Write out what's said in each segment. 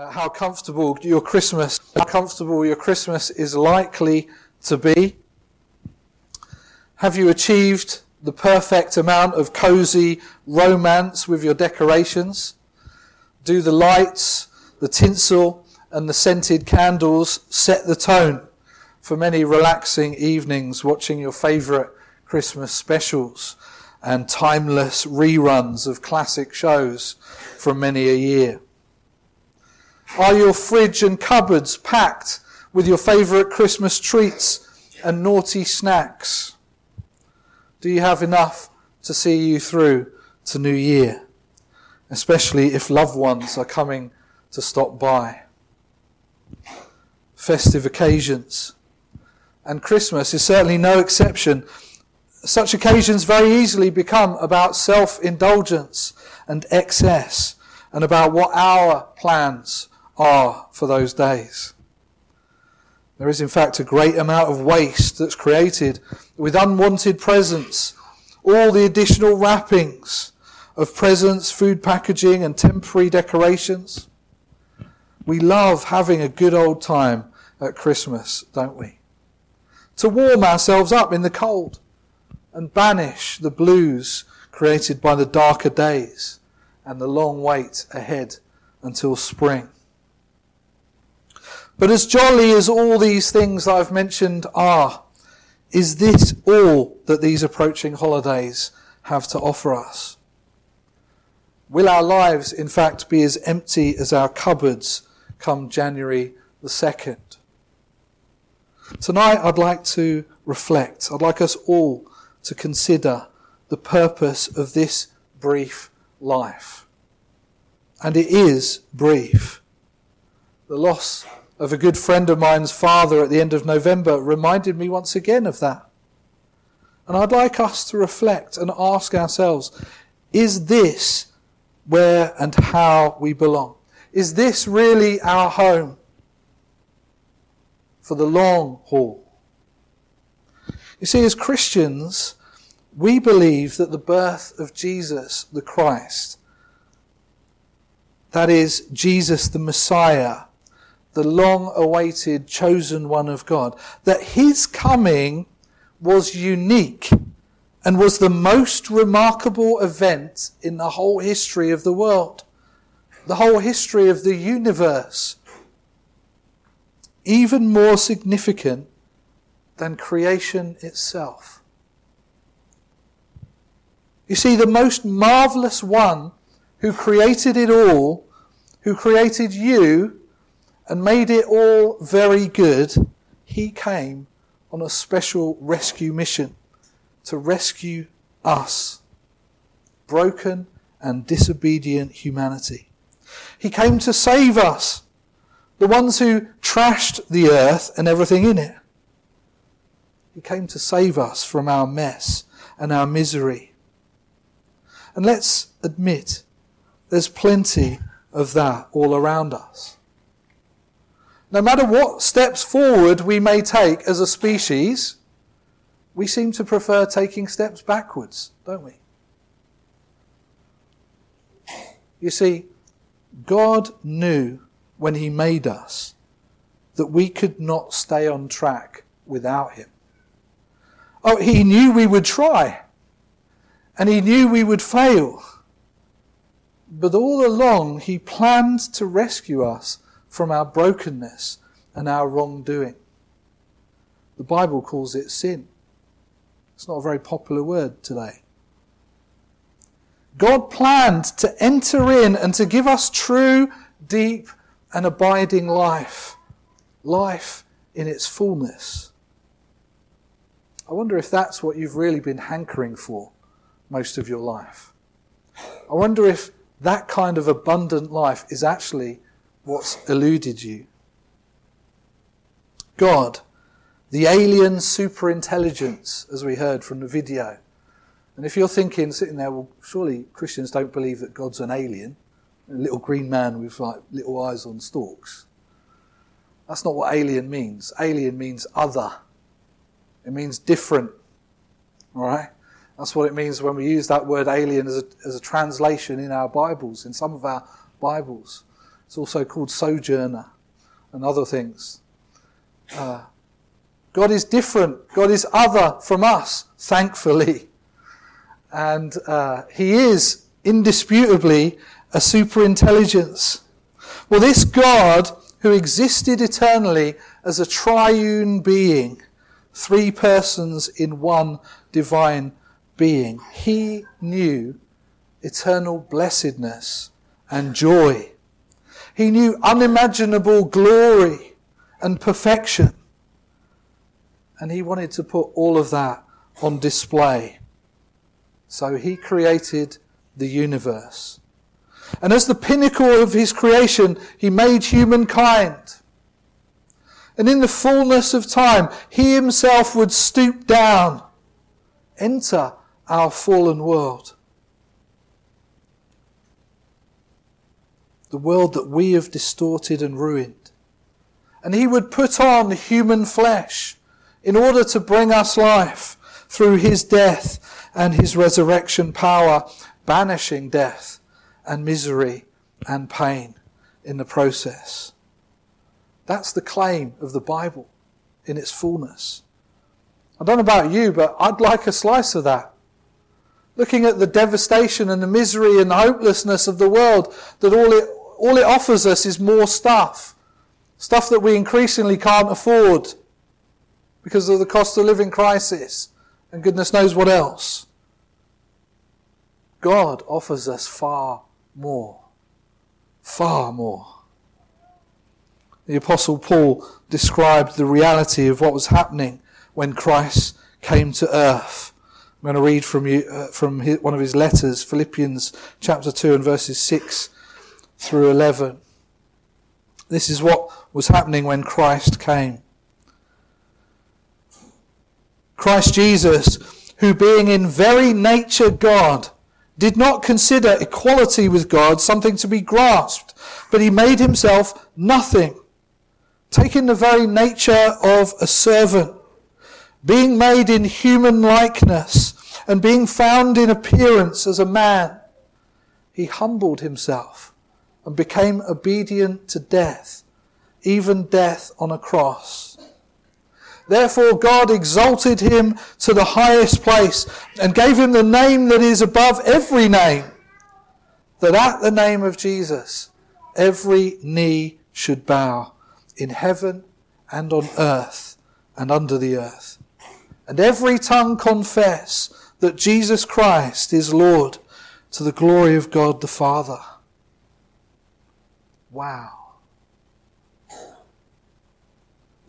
uh, how comfortable your Christmas, how comfortable your Christmas is likely to be. Have you achieved the perfect amount of cozy romance with your decorations? Do the lights, the tinsel, and the scented candles set the tone for many relaxing evenings watching your favourite Christmas specials and timeless reruns of classic shows from many a year? Are your fridge and cupboards packed with your favourite Christmas treats and naughty snacks? Do you have enough to see you through to New Year? Especially if loved ones are coming to stop by. Festive occasions. And Christmas is certainly no exception. Such occasions very easily become about self indulgence and excess and about what our plans are for those days. There is, in fact, a great amount of waste that's created with unwanted presents, all the additional wrappings of presents, food packaging, and temporary decorations. We love having a good old time at Christmas, don't we? To warm ourselves up in the cold and banish the blues created by the darker days and the long wait ahead until spring. But as jolly as all these things I've mentioned are, is this all that these approaching holidays have to offer us? Will our lives, in fact, be as empty as our cupboards come January the 2nd? Tonight, I'd like to reflect. I'd like us all to consider the purpose of this brief life. And it is brief. The loss of a good friend of mine's father at the end of November reminded me once again of that. And I'd like us to reflect and ask ourselves is this where and how we belong? Is this really our home for the long haul? You see, as Christians, we believe that the birth of Jesus the Christ, that is, Jesus the Messiah, the long awaited chosen one of God, that his coming was unique and was the most remarkable event in the whole history of the world, the whole history of the universe. Even more significant than creation itself. You see, the most marvelous one who created it all, who created you, and made it all very good, he came on a special rescue mission to rescue us, broken and disobedient humanity. He came to save us, the ones who trashed the earth and everything in it. He came to save us from our mess and our misery. And let's admit, there's plenty of that all around us. No matter what steps forward we may take as a species, we seem to prefer taking steps backwards, don't we? You see, God knew when He made us that we could not stay on track without Him. Oh, He knew we would try, and He knew we would fail. But all along, He planned to rescue us from our brokenness and our wrongdoing. The Bible calls it sin. It's not a very popular word today. God planned to enter in and to give us true, deep, and abiding life. Life in its fullness. I wonder if that's what you've really been hankering for most of your life. I wonder if that kind of abundant life is actually what's eluded you. God, the alien superintelligence, as we heard from the video. And if you're thinking, sitting there, well, surely Christians don't believe that God's an alien, a little green man with like little eyes on stalks. That's not what alien means. Alien means other. It means different. All right? That's what it means when we use that word alien as a, as a translation in our Bibles, in some of our Bibles. It's also called sojourner and other things. Uh, God is different. God is other from us, thankfully. And uh, He is indisputably a superintelligence. Well, this God who existed eternally as a triune being, three persons in one divine being, he knew eternal blessedness and joy. He knew unimaginable glory and perfection. And he wanted to put all of that on display. So he created the universe. And as the pinnacle of his creation, he made humankind. And in the fullness of time, he himself would stoop down, enter our fallen world. The world that we have distorted and ruined. And he would put on human flesh in order to bring us life through his death and his resurrection power, banishing death and misery and pain in the process. That's the claim of the Bible in its fullness. I don't know about you, but I'd like a slice of that. Looking at the devastation and the misery and the hopelessness of the world, that all it, all it offers us is more stuff. Stuff that we increasingly can't afford because of the cost of living crisis and goodness knows what else. God offers us far more. Far more. The Apostle Paul described the reality of what was happening when Christ came to earth. I'm going to read from, you, uh, from his, one of his letters, Philippians chapter 2 and verses 6 through 11. This is what was happening when Christ came. Christ Jesus, who being in very nature God, did not consider equality with God something to be grasped, but he made himself nothing, taking the very nature of a servant, being made in human likeness, and being found in appearance as a man, he humbled himself and became obedient to death, even death on a cross. Therefore, God exalted him to the highest place and gave him the name that is above every name, that at the name of Jesus every knee should bow in heaven and on earth and under the earth, and every tongue confess that Jesus Christ is Lord to the glory of God the Father. Wow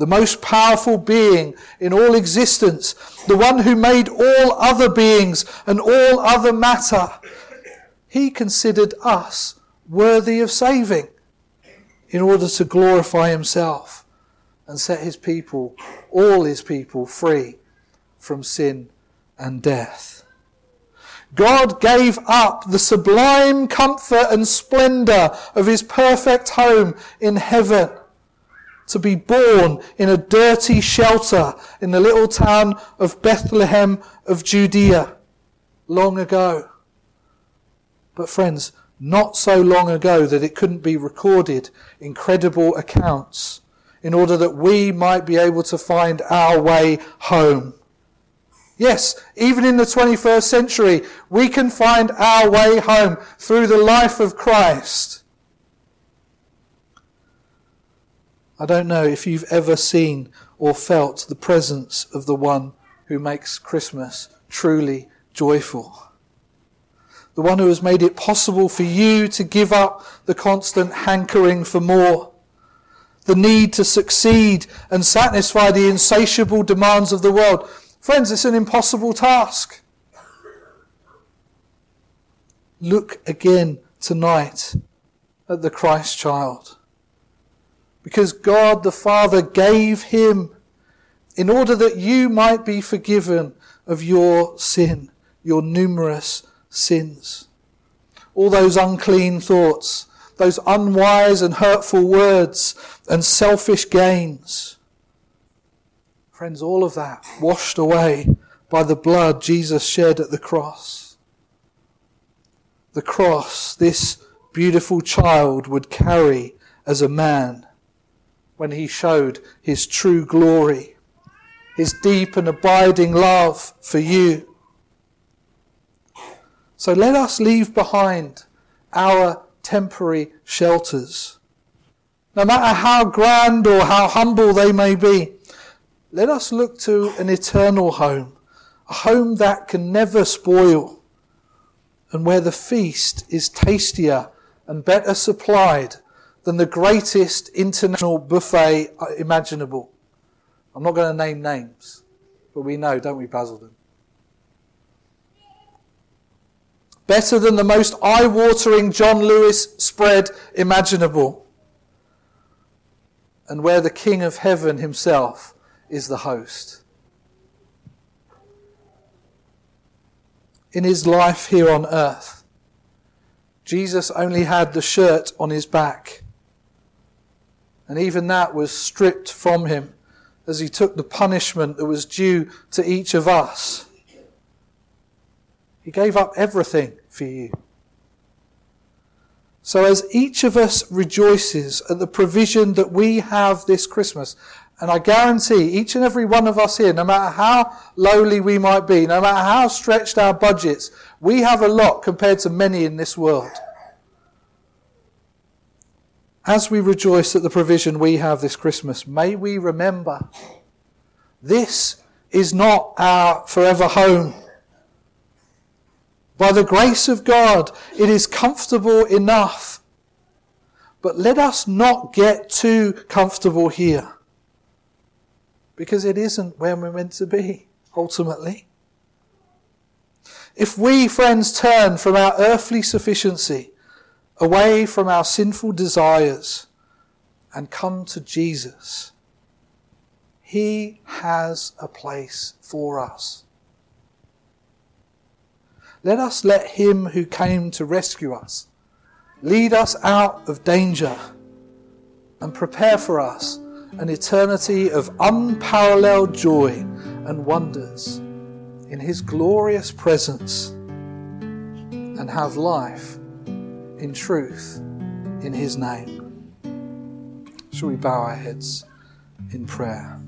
the most powerful being in all existence, the one who made all other beings and all other matter, he considered us worthy of saving in order to glorify himself and set his people, all his people, free from sin and death. God gave up the sublime comfort and splendor of his perfect home in heaven to be born in a dirty shelter in the little town of Bethlehem of Judea long ago. But friends, not so long ago that it couldn't be recorded in credible accounts in order that we might be able to find our way home. Yes, even in the 21st century, we can find our way home through the life of Christ. I don't know if you've ever seen or felt the presence of the one who makes Christmas truly joyful. The one who has made it possible for you to give up the constant hankering for more, the need to succeed and satisfy the insatiable demands of the world. Friends, it's an impossible task. Look again tonight at the Christ child because God the Father gave him in order that you might be forgiven of your sin, your numerous sins. All those unclean thoughts, those unwise and hurtful words and selfish gains. Friends, all of that washed away by the blood Jesus shed at the cross. The cross, this beautiful child would carry as a man when he showed his true glory, his deep and abiding love for you. So let us leave behind our temporary shelters. No matter how grand or how humble they may be, let us look to an eternal home, a home that can never spoil, and where the feast is tastier and better supplied than the greatest international buffet imaginable. I'm not going to name names, but we know, don't we, Basildon? Better than the most eye watering John Lewis spread imaginable. And where the King of Heaven himself is the host. In his life here on earth, Jesus only had the shirt on his back. And even that was stripped from him as he took the punishment that was due to each of us. He gave up everything for you. So, as each of us rejoices at the provision that we have this Christmas, and I guarantee each and every one of us here, no matter how lowly we might be, no matter how stretched our budgets, we have a lot compared to many in this world. As we rejoice at the provision we have this Christmas, may we remember this is not our forever home. By the grace of God, it is comfortable enough. But let us not get too comfortable here because it isn't where we're meant to be, ultimately. If we, friends, turn from our earthly sufficiency, away from our sinful desires, and come to Jesus, He has a place for us. Let us let Him who came to rescue us lead us out of danger and prepare for us an eternity of unparalleled joy and wonders in His glorious presence and have life in truth in His name. Shall we bow our heads in prayer?